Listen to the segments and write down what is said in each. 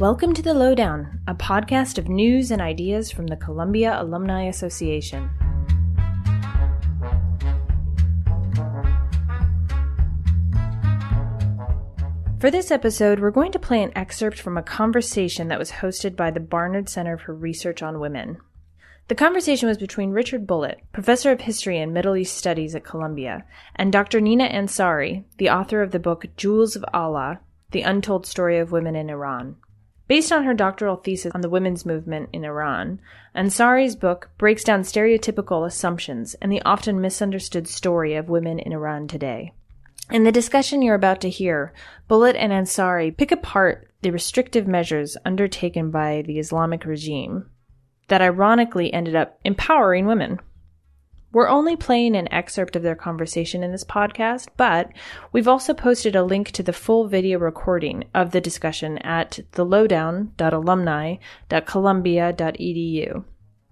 Welcome to The Lowdown, a podcast of news and ideas from the Columbia Alumni Association. For this episode, we're going to play an excerpt from a conversation that was hosted by the Barnard Center for Research on Women. The conversation was between Richard Bulliet, professor of history and Middle East studies at Columbia, and Dr. Nina Ansary, the author of the book Jewels of Allah The Untold Story of Women in Iran. Based on her doctoral thesis on the women's movement in Iran, Ansary's book breaks down stereotypical assumptions and the often misunderstood story of women in Iran today. In the discussion you're about to hear, Bulliet and Ansari pick apart the restrictive measures undertaken by the Islamic regime that ironically ended up empowering women. We're only playing an excerpt of their conversation in this podcast, but we've also posted a link to the full video recording of the discussion at thelowdown.alumni.columbia.edu.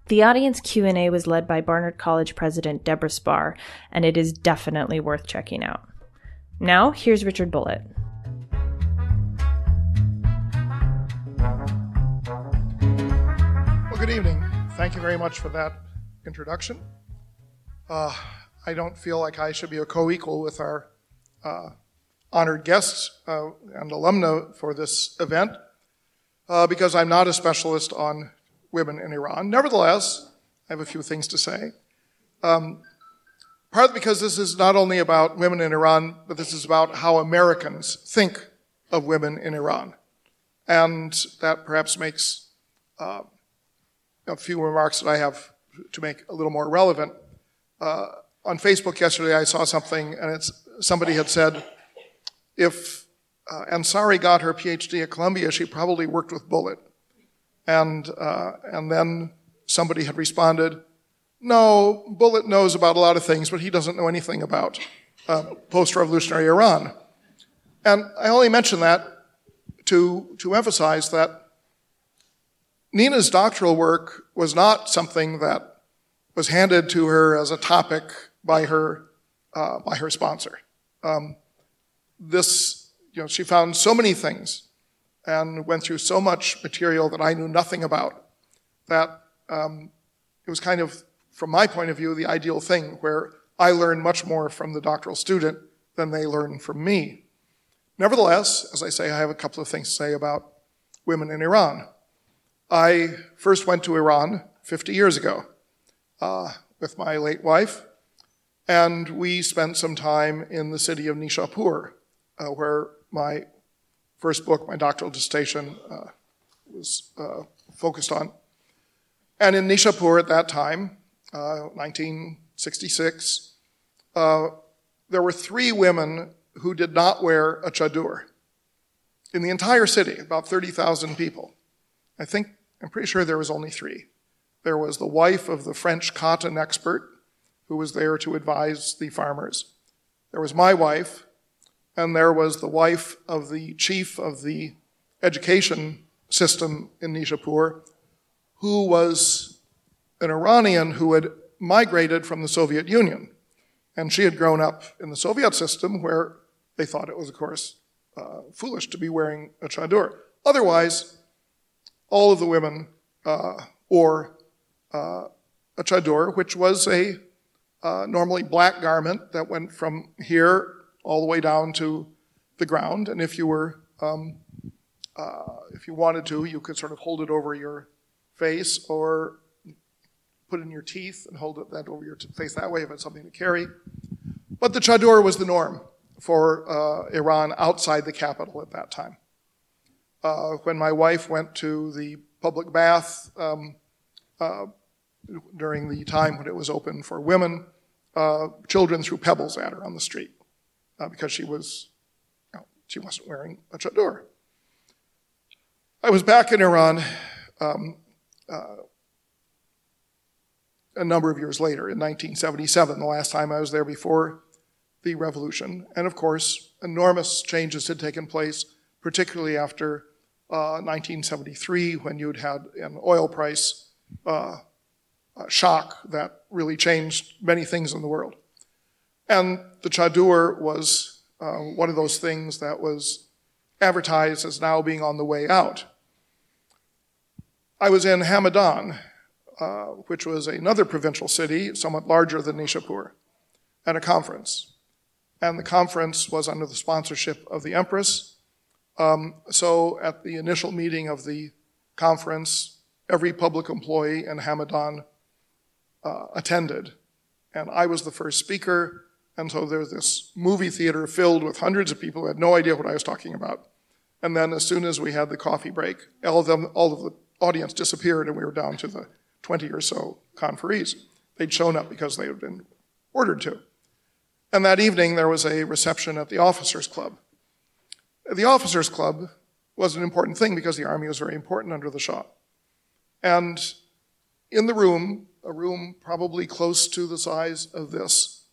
The audience Q&A was led by Barnard College president Deborah Spar, and it is definitely worth checking out. Now, here's Richard Bulliet. Well, good evening. Thank you very much for that introduction. Uh, I don't feel like I should be a co equal with our uh, honored guests uh, and alumna for this event uh, because I'm not a specialist on women in Iran. Nevertheless, I have a few things to say. Um, Partly because this is not only about women in Iran, but this is about how Americans think of women in Iran. And that perhaps makes uh, a few remarks that I have to make a little more relevant. Uh, on Facebook yesterday, I saw something, and it's somebody had said, if uh, Ansary got her PhD at Columbia, she probably worked with Bulliet. And, uh, and then somebody had responded, no, Bulliet knows about a lot of things, but he doesn't know anything about uh, post revolutionary Iran. And I only mention that to, to emphasize that Nina's doctoral work was not something that was handed to her as a topic by her, uh, by her sponsor. Um, this, you know, she found so many things and went through so much material that I knew nothing about that um, it was kind of from my point of view, the ideal thing where I learned much more from the doctoral student than they learned from me. Nevertheless, as I say, I have a couple of things to say about women in Iran. I first went to Iran 50 years ago uh, with my late wife, and we spent some time in the city of Nishapur, uh, where my first book, my doctoral dissertation, uh, was uh, focused on. And in Nishapur at that time, 1966, uh, uh, there were three women who did not wear a chador in the entire city, about 30,000 people. I think, I'm pretty sure there was only three. There was the wife of the French cotton expert who was there to advise the farmers. There was my wife, and there was the wife of the chief of the education system in Nishapur, who was an Iranian who had migrated from the Soviet Union. And she had grown up in the Soviet system where they thought it was, of course, uh, foolish to be wearing a chador. Otherwise, all of the women uh, wore uh, a chador, which was a uh, normally black garment that went from here all the way down to the ground. And if you were, um, uh, if you wanted to, you could sort of hold it over your face or put in your teeth and hold it that over your face that way if it's something to carry. But the chador was the norm for uh, Iran outside the capital at that time. Uh, when my wife went to the public bath um, uh, during the time when it was open for women, uh, children threw pebbles at her on the street uh, because she was you know, she wasn't wearing a chador. I was back in Iran um, uh, a number of years later, in 1977, the last time I was there before the revolution. And of course, enormous changes had taken place, particularly after uh, 1973, when you'd had an oil price uh, shock that really changed many things in the world. And the Chador was uh, one of those things that was advertised as now being on the way out. I was in Hamadan, uh, which was another provincial city, somewhat larger than Nishapur, at a conference. And the conference was under the sponsorship of the Empress. Um, so at the initial meeting of the conference, every public employee in Hamadan uh, attended. And I was the first speaker. And so there was this movie theater filled with hundreds of people who had no idea what I was talking about. And then as soon as we had the coffee break, all of them, all of the audience disappeared and we were down to the 20 or so conferees. They'd shown up because they had been ordered to. And that evening there was a reception at the officers club. The officers club was an important thing because the army was very important under the Shah. And in the room, a room probably close to the size of this,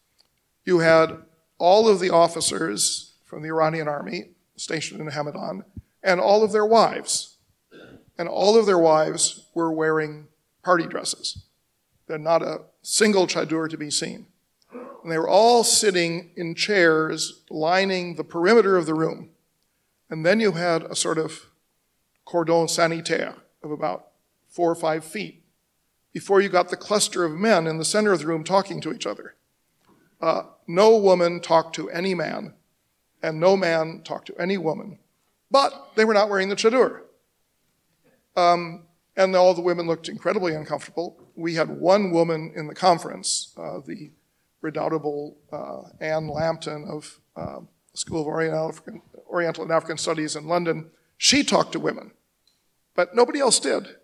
you had all of the officers from the Iranian army stationed in Hamadan and all of their wives. And all of their wives were wearing party dresses. There's not a single chador to be seen. And they were all sitting in chairs lining the perimeter of the room. And then you had a sort of cordon sanitaire of about four or five feet before you got the cluster of men in the center of the room talking to each other. Uh, no woman talked to any man, and no man talked to any woman, but they were not wearing the chador. Um, and all the women looked incredibly uncomfortable. We had one woman in the conference, uh, the redoubtable uh, Anne Lambton of uh, School of Oriental and African Studies in London. She talked to women, but nobody else did.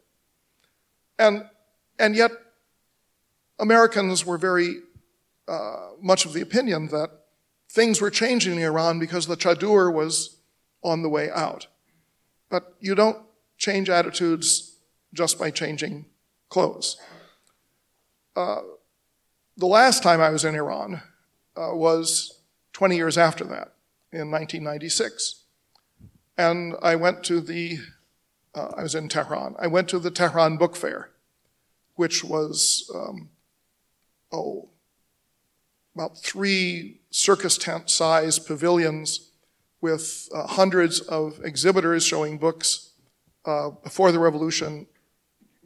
And, and yet, Americans were very uh, much of the opinion that things were changing in Iran because the chador was on the way out. But you don't change attitudes just by changing clothes. Uh, the last time I was in Iran uh, was 20 years after that, in 1996. And I went to the, uh, I was in Tehran, I went to the Tehran Book Fair, which was, um, oh, about three circus tent sized pavilions with uh, hundreds of exhibitors showing books uh, before the revolution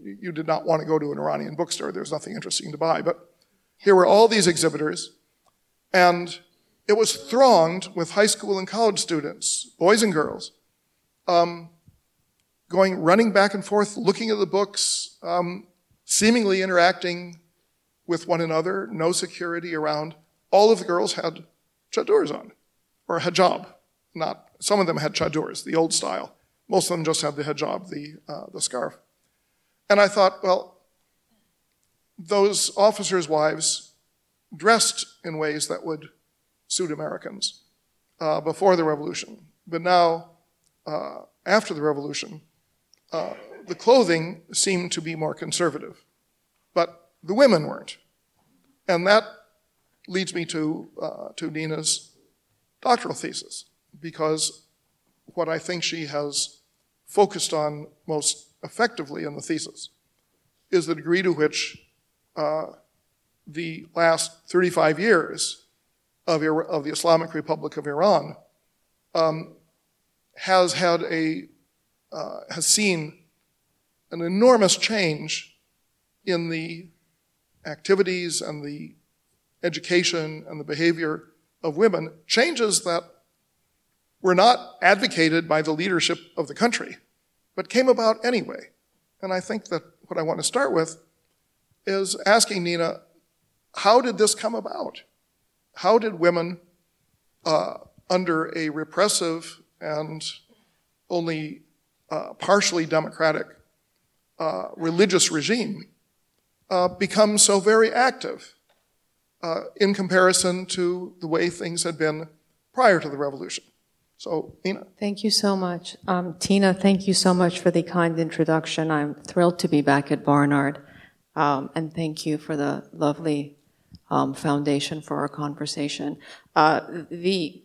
you did not want to go to an Iranian bookstore. There was nothing interesting to buy. But here were all these exhibitors, and it was thronged with high school and college students, boys and girls, um, going, running back and forth, looking at the books, um, seemingly interacting with one another, no security around. All of the girls had chadors on, or hijab. Not some of them had chadors, the old style. Most of them just had the hijab, the uh, the scarf. And I thought, well, those officers' wives dressed in ways that would suit Americans uh, before the revolution. But now, uh, after the revolution, uh, the clothing seemed to be more conservative, but the women weren't. And that leads me to, uh, to Nina's doctoral thesis, because what I think she has focused on most effectively in the thesis is the degree to which uh, the last 35 years of, of, the Islamic Republic of Iran um, has had a uh, has seen an enormous change in the activities and the education and the behavior of women, changes that were not advocated by the leadership of the country but came about anyway. And I think that what I want to start with is asking Nina, how did this come about? How did women, uh, under a repressive and only uh, partially democratic uh, religious regime, uh, become so very active uh, in comparison to the way things had been prior to the revolution? So, Nina. Thank you so much. Um, Tina, thank you so much for the kind introduction. I'm thrilled to be back at Barnard. Um, and thank you for the lovely um, foundation for our conversation. Uh, the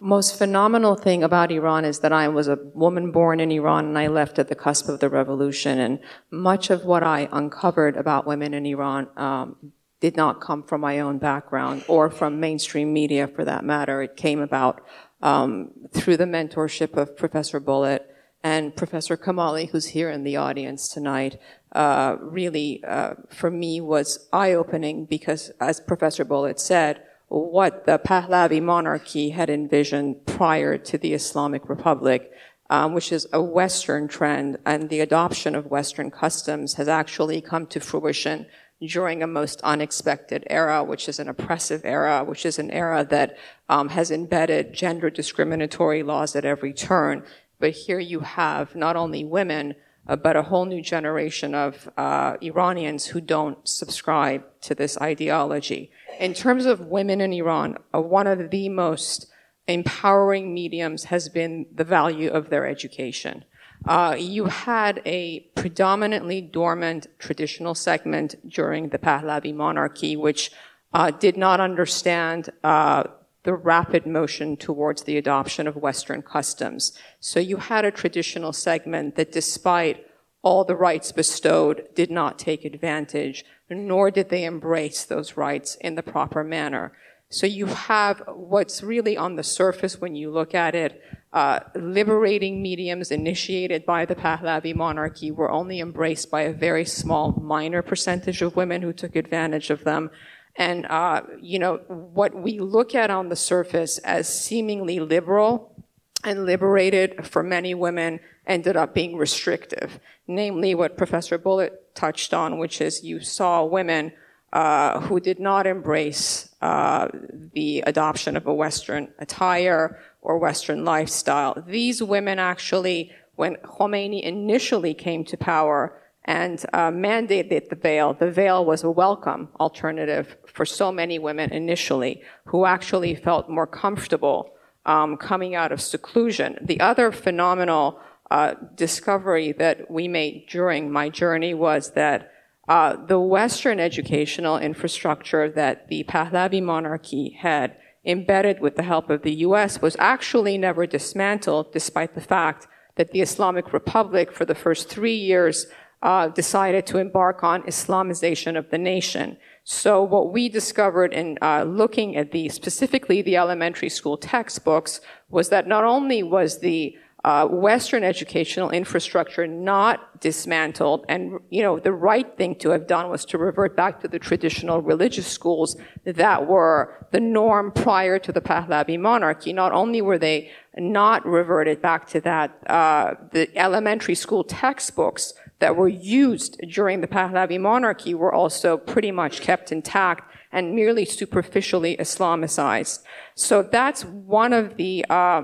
most phenomenal thing about Iran is that I was a woman born in Iran and I left at the cusp of the revolution. And much of what I uncovered about women in Iran um, did not come from my own background or from mainstream media for that matter. It came about um, through the mentorship of Professor Bulliet And Professor Kamali, who's here in the audience tonight, uh, really, uh, for me, was eye-opening because, as Professor Bulliet said, what the Pahlavi monarchy had envisioned prior to the Islamic Republic, um, which is a Western trend, and the adoption of Western customs has actually come to fruition during a most unexpected era, which is an oppressive era, which is an era that um, has embedded gender discriminatory laws at every turn. But here you have not only women, but a whole new generation of uh, Iranians who don't subscribe to this ideology. In terms of women in Iran, uh, one of the most empowering mediums has been the value of their education. Uh, you had a predominantly dormant traditional segment during the Pahlavi monarchy, which uh, did not understand uh, the rapid motion towards the adoption of Western customs. So you had a traditional segment that, despite all the rights bestowed, did not take advantage, nor did they embrace those rights in the proper manner. So you have what's really on the surface when you look at it, uh, liberating mediums initiated by the Pahlavi monarchy were only embraced by a very small, minor percentage of women who took advantage of them. And, uh, you know, what we look at on the surface as seemingly liberal and liberated for many women ended up being restrictive. Namely, what Professor Bulliet touched on, which is you saw women uh, who did not embrace uh, the adoption of a Western attire or Western lifestyle. These women actually, when Khomeini initially came to power and uh, mandated the veil, the veil was a welcome alternative for so many women initially who actually felt more comfortable um, coming out of seclusion. The other phenomenal uh, discovery that we made during my journey was that uh, the Western educational infrastructure that the Pahlavi monarchy had embedded with the help of the US was actually never dismantled, despite the fact that the Islamic Republic, for the first three years, uh, decided to embark on Islamization of the nation. So what we discovered in uh, looking at the specifically the elementary school textbooks was that not only was the uh, Western educational infrastructure not dismantled. And, you know, the right thing to have done was to revert back to the traditional religious schools that were the norm prior to the Pahlavi monarchy. Not only were they not reverted back to that, uh, the elementary school textbooks that were used during the Pahlavi monarchy were also pretty much kept intact and merely superficially Islamicized. So that's one of the, uh,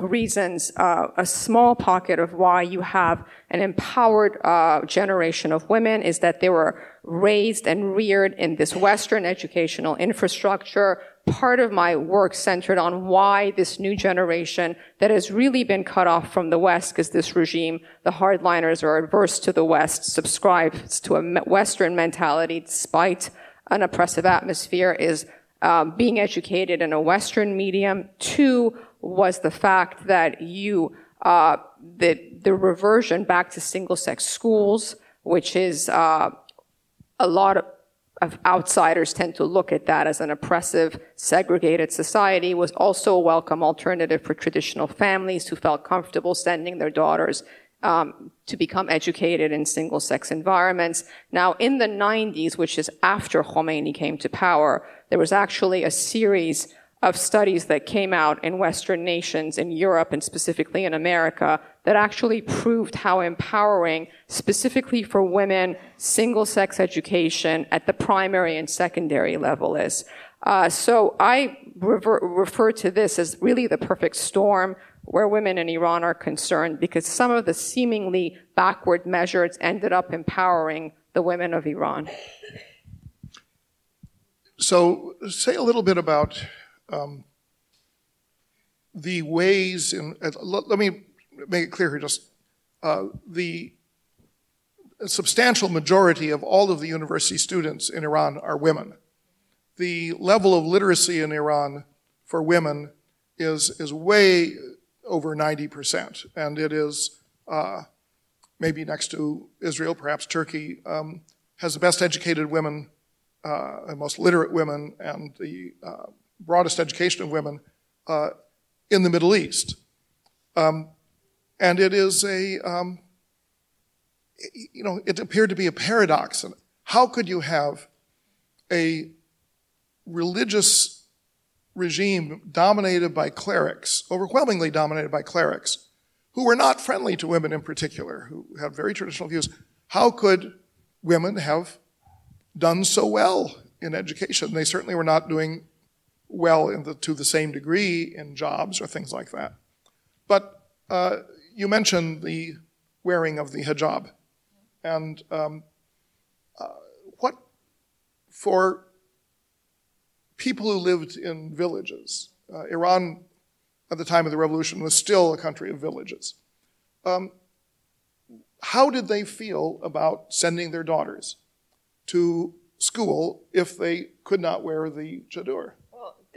reasons, uh, a small pocket of why you have an empowered uh, generation of women is that they were raised and reared in this Western educational infrastructure. Part of my work centered on why this new generation that has really been cut off from the West, because this regime, the hardliners are adverse to the West, subscribes to a Western mentality despite an oppressive atmosphere, is um, being educated in a Western medium. Two, was the fact that you uh, the the reversion back to single sex schools, which is uh, a lot of, outsiders tend to look at that as an oppressive, segregated society, was also a welcome alternative for traditional families who felt comfortable sending their daughters um, to become educated in single sex environments. Now, in the 90s, which is after Khomeini came to power, there was actually a series of studies that came out in Western nations, in Europe and specifically in America, that actually proved how empowering, specifically for women, single sex education at the primary and secondary level is. Uh, so I rever- refer to this as really the perfect storm where women in Iran are concerned because some of the seemingly backward measures ended up empowering the women of Iran. So, say a little bit about um, the ways in, uh, let, let, me make it clear here just uh, the substantial majority of all of the university students in Iran are women. The level of literacy in Iran for women is, is way over 90%, and it is uh, maybe next to Israel, perhaps Turkey, um, has the best educated women uh, and most literate women and the uh, broadest education of women uh, in the Middle East. Um, And it is a, um, you know, it appeared to be a paradox. And how could you have a religious regime dominated by clerics, overwhelmingly dominated by clerics, who were not friendly to women in particular, who had very traditional views? How could women have done so well in education? They certainly were not doing well the, to the same degree in jobs or things like that. But uh, you mentioned the wearing of the hijab. And um, uh, what, for people who lived in villages, uh, Iran at the time of the revolution was still a country of villages. Um, how did they feel about sending their daughters to school if they could not wear the chador?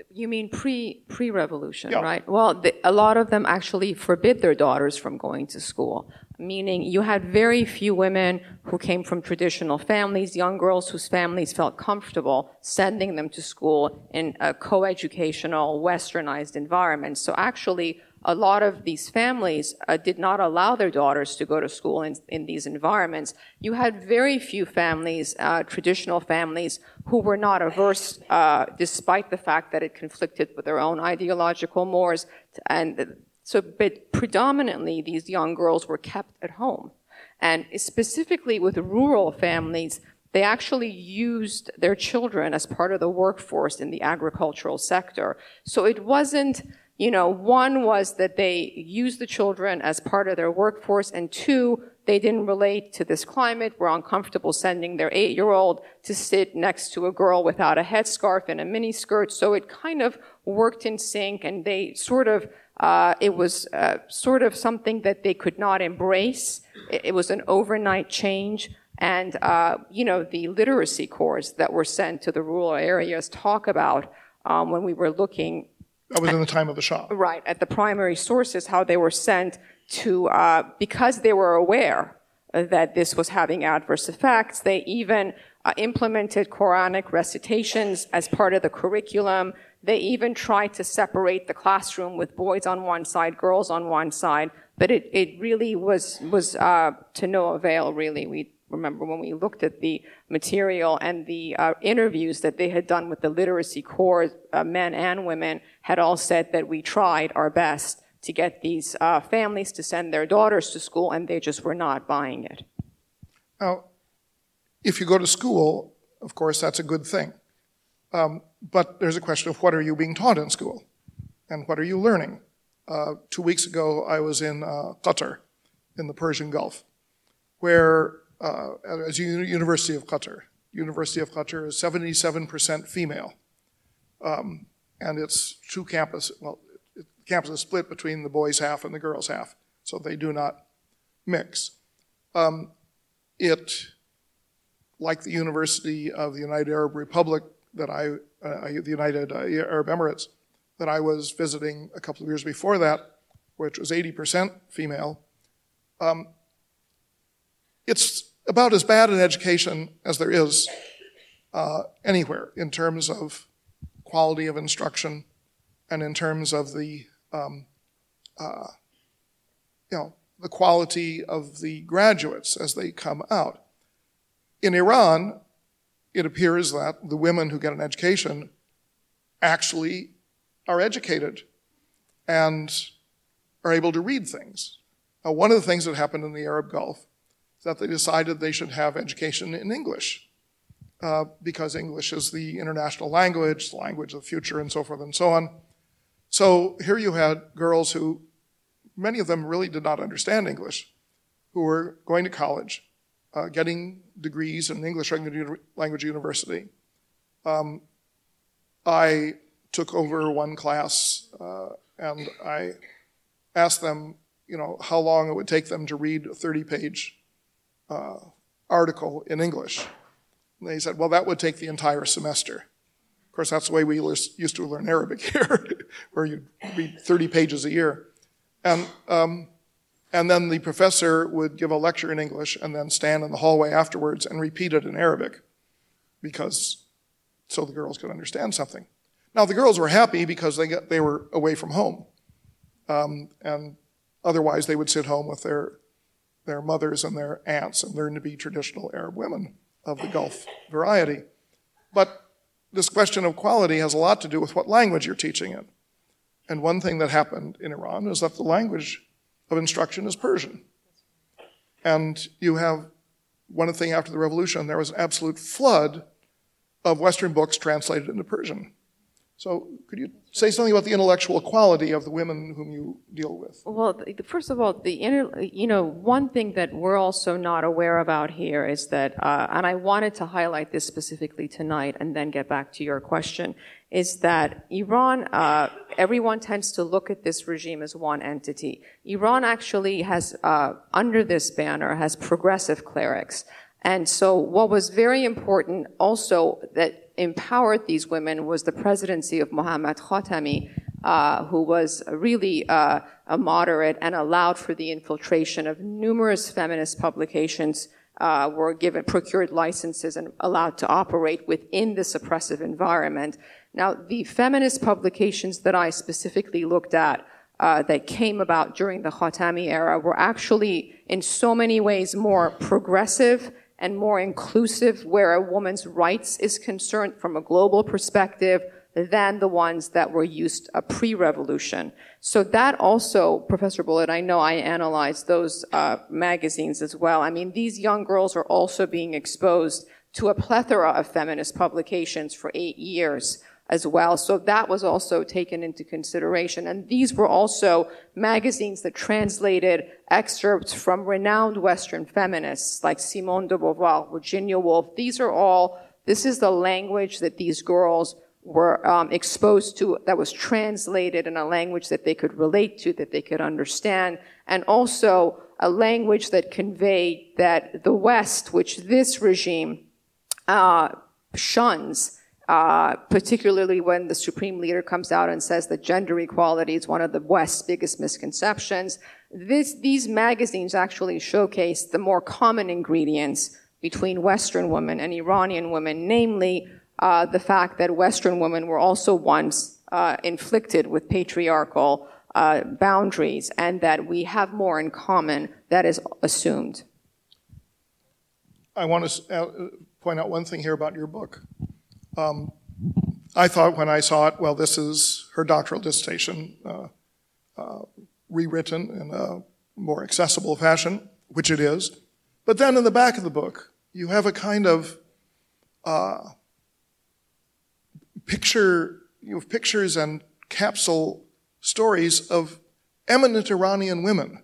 You mean pre pre revolution, Yeah. right? Well, the, a lot of them actually forbid their daughters from going to school. Meaning, you had very few women who came from traditional families, young girls whose families felt comfortable sending them to school in a co-educational, westernized environment. So actually, a lot of these families uh, did not allow their daughters to go to school in, in these environments. You had very few families, uh, traditional families, who were not averse, uh, despite the fact that it conflicted with their own ideological mores. And so, but predominantly, these young girls were kept at home. And specifically with rural families, they actually used their children as part of the workforce in the agricultural sector. So it wasn't, you know, one was that they used the children as part of their workforce, and two, they didn't relate to this climate, were uncomfortable sending their eight year old to sit next to a girl without a headscarf and a miniskirt. So it kind of worked in sync, and they sort of uh, it was uh, sort of something that they could not embrace. It, it was an overnight change. And, uh, you know, the literacy corps that were sent to the rural areas talk about um, when we were looking That was in the time of the Shah. right at the primary sources how they were sent to uh, because they were aware that this was having adverse effects they even uh, implemented quranic recitations as part of the curriculum they even tried to separate the classroom with boys on one side girls on one side but it, it really was was uh, to no avail really we remember when we looked at the material and the uh, interviews that they had done with the literacy corps, uh, men and women had all said that we tried our best to get these uh, families to send their daughters to school, and they just were not buying it. Now, if you go to school, of course, that's a good thing. Um, but there's a question of what are you being taught in school? And what are you learning? Uh, two weeks ago, I was in uh, Qatar, in the Persian Gulf, where, uh, as University of Qatar, University of Qatar is 77% female. Um, and it's two campuses, well, it, campus is split between the boys' half and the girls' half, so they do not mix. Um, it, like the University of the United Arab Republic that I, uh, the United uh, Arab Emirates, that I was visiting a couple of years before that, which was 80% female, um, about as bad an education as there is uh, anywhere in terms of quality of instruction and in terms of the, um, uh, you know, the quality of the graduates as they come out. In Iran, it appears that the women who get an education actually are educated and are able to read things. Now, one of the things that happened in the Arab Gulf that they decided they should have education in English uh, because English is the international language, the language of the future, and so forth and so on. So here you had girls who, many of them really did not understand English, who were going to college, uh, getting degrees in English language university. Um, I took over one class uh, and I asked them, you know, how long it would take them to read a 30-page uh, article in English. And they said, well, that would take the entire semester. Of course, that's the way we used to learn Arabic here, where you read 30 pages a year. And, um, and then the professor would give a lecture in English and then stand in the hallway afterwards and repeat it in Arabic, because so the girls could understand something. Now, the girls were happy because they, got, they were away from home. Um, and Otherwise, they would sit home with their, their mothers and their aunts and learn to be traditional Arab women of the Gulf variety. But this question of quality has a lot to do with what language you're teaching in. And one thing that happened in Iran is that the language of instruction is Persian. And you have one thing after the revolution, there was an absolute flood of Western books translated into Persian. So, could you say something about the intellectual quality of the women whom you deal with? Well, first of all, the inner, you know, one thing that we're also not aware about here is that, uh, and I wanted to highlight this specifically tonight, and then get back to your question, is that Iran, uh, everyone tends to look at this regime as one entity. Iran actually has, uh, under this banner, has progressive clerics. And so what was very important also that empowered these women was the presidency of Mohammad Khatami, uh, who was really uh, a moderate and allowed for the infiltration of numerous feminist publications uh, were given procured licenses and allowed to operate within this oppressive environment. Now, the feminist publications that I specifically looked at uh, that came about during the Khatami era were actually, in so many ways, more progressive and more inclusive where a woman's rights is concerned from a global perspective than the ones that were used uh, pre-revolution. So that also, Professor Bulliet, I know I analyzed those uh, magazines as well. I mean, these young girls are also being exposed to a plethora of feminist publications for eight years as well. So that was also taken into consideration. And these were also magazines that translated excerpts from renowned Western feminists like Simone de Beauvoir, Virginia Woolf. These are all, this is the language that these girls were um, exposed to that was translated in a language that they could relate to, that they could understand, and also a language that conveyed that the West, which this regime uh, shuns, uh, particularly when the supreme leader comes out and says that gender equality is one of the West's biggest misconceptions. This, these magazines actually showcase the more common ingredients between Western women and Iranian women, namely uh, the fact that Western women were also once uh, inflicted with patriarchal uh, boundaries, and that we have more in common that is assumed. I want to uh, point out one thing here about your book. Um, I thought when I saw it, well, this is her doctoral dissertation uh, uh, rewritten in a more accessible fashion, which it is. But then in the back of the book, you have a kind of uh, picture, you have pictures and capsule stories of eminent Iranian women.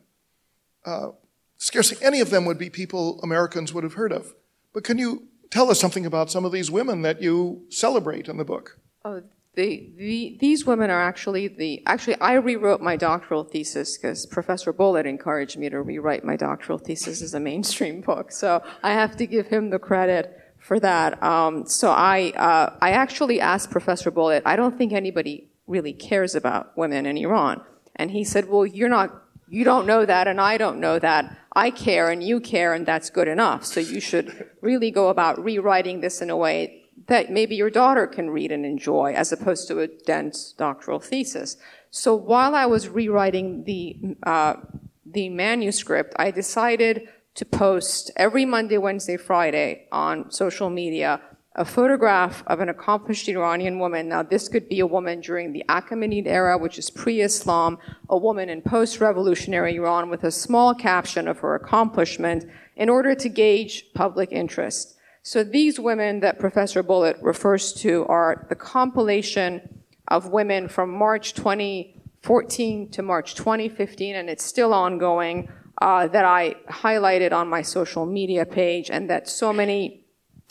Uh, scarcely any of them would be people Americans would have heard of. But can you tell us something about some of these women that you celebrate in the book. Oh, the, the, these women are actually the, actually, I rewrote my doctoral thesis because Professor Bulliet encouraged me to rewrite my doctoral thesis as a mainstream book. So I have to give him the credit for that. Um, so I, uh, I actually asked Professor Bulliet, I don't think anybody really cares about women in Iran. And he said, well, you're not, you don't know that and I don't know that. I care and you care and that's good enough. So you should really go about rewriting this in a way that maybe your daughter can read and enjoy as opposed to a dense doctoral thesis. So while I was rewriting the, uh, the manuscript, I decided to post every Monday, Wednesday, Friday on social media a photograph of an accomplished Iranian woman. Now, this could be a woman during the Achaemenid era, which is pre-Islam, a woman in post-revolutionary Iran with a small caption of her accomplishment in order to gauge public interest. So these women that Professor Bulliet refers to are the compilation of women from March 2014 to March 2015, and it's still ongoing, uh, that I highlighted on my social media page and that so many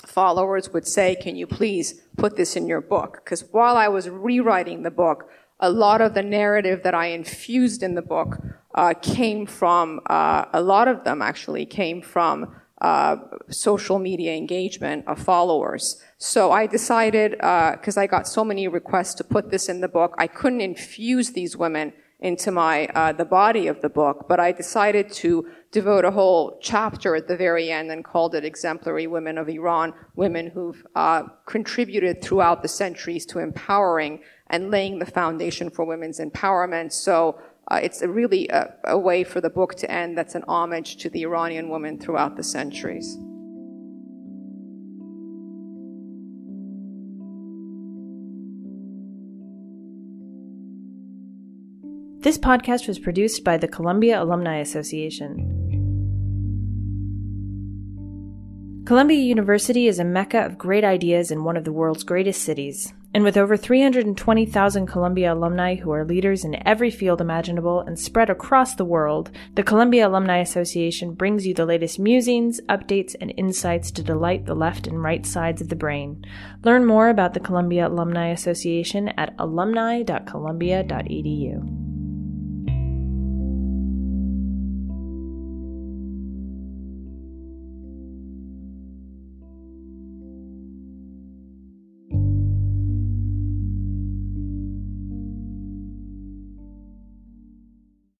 followers would say, can you please put this in your book? Because while I was rewriting the book, a lot of the narrative that I infused in the book uh, came from, uh, a lot of them actually came from uh, social media engagement of followers. So I decided, because uh, I got so many requests to put this in the book, I couldn't infuse these women into my uh, the body of the book, but I decided to devote a whole chapter at the very end and called it Exemplary Women of Iran, women who've uh, contributed throughout the centuries to empowering and laying the foundation for women's empowerment. So uh, it's a really a, a way for the book to end that's an homage to the Iranian woman throughout the centuries. This podcast was produced by the Columbia Alumni Association. Columbia University is a mecca of great ideas in one of the world's greatest cities. And with over 320,000 Columbia alumni who are leaders in every field imaginable and spread across the world, the Columbia Alumni Association brings you the latest musings, updates, and insights to delight the left and right sides of the brain. Learn more about the Columbia Alumni Association at alumni.columbia.edu.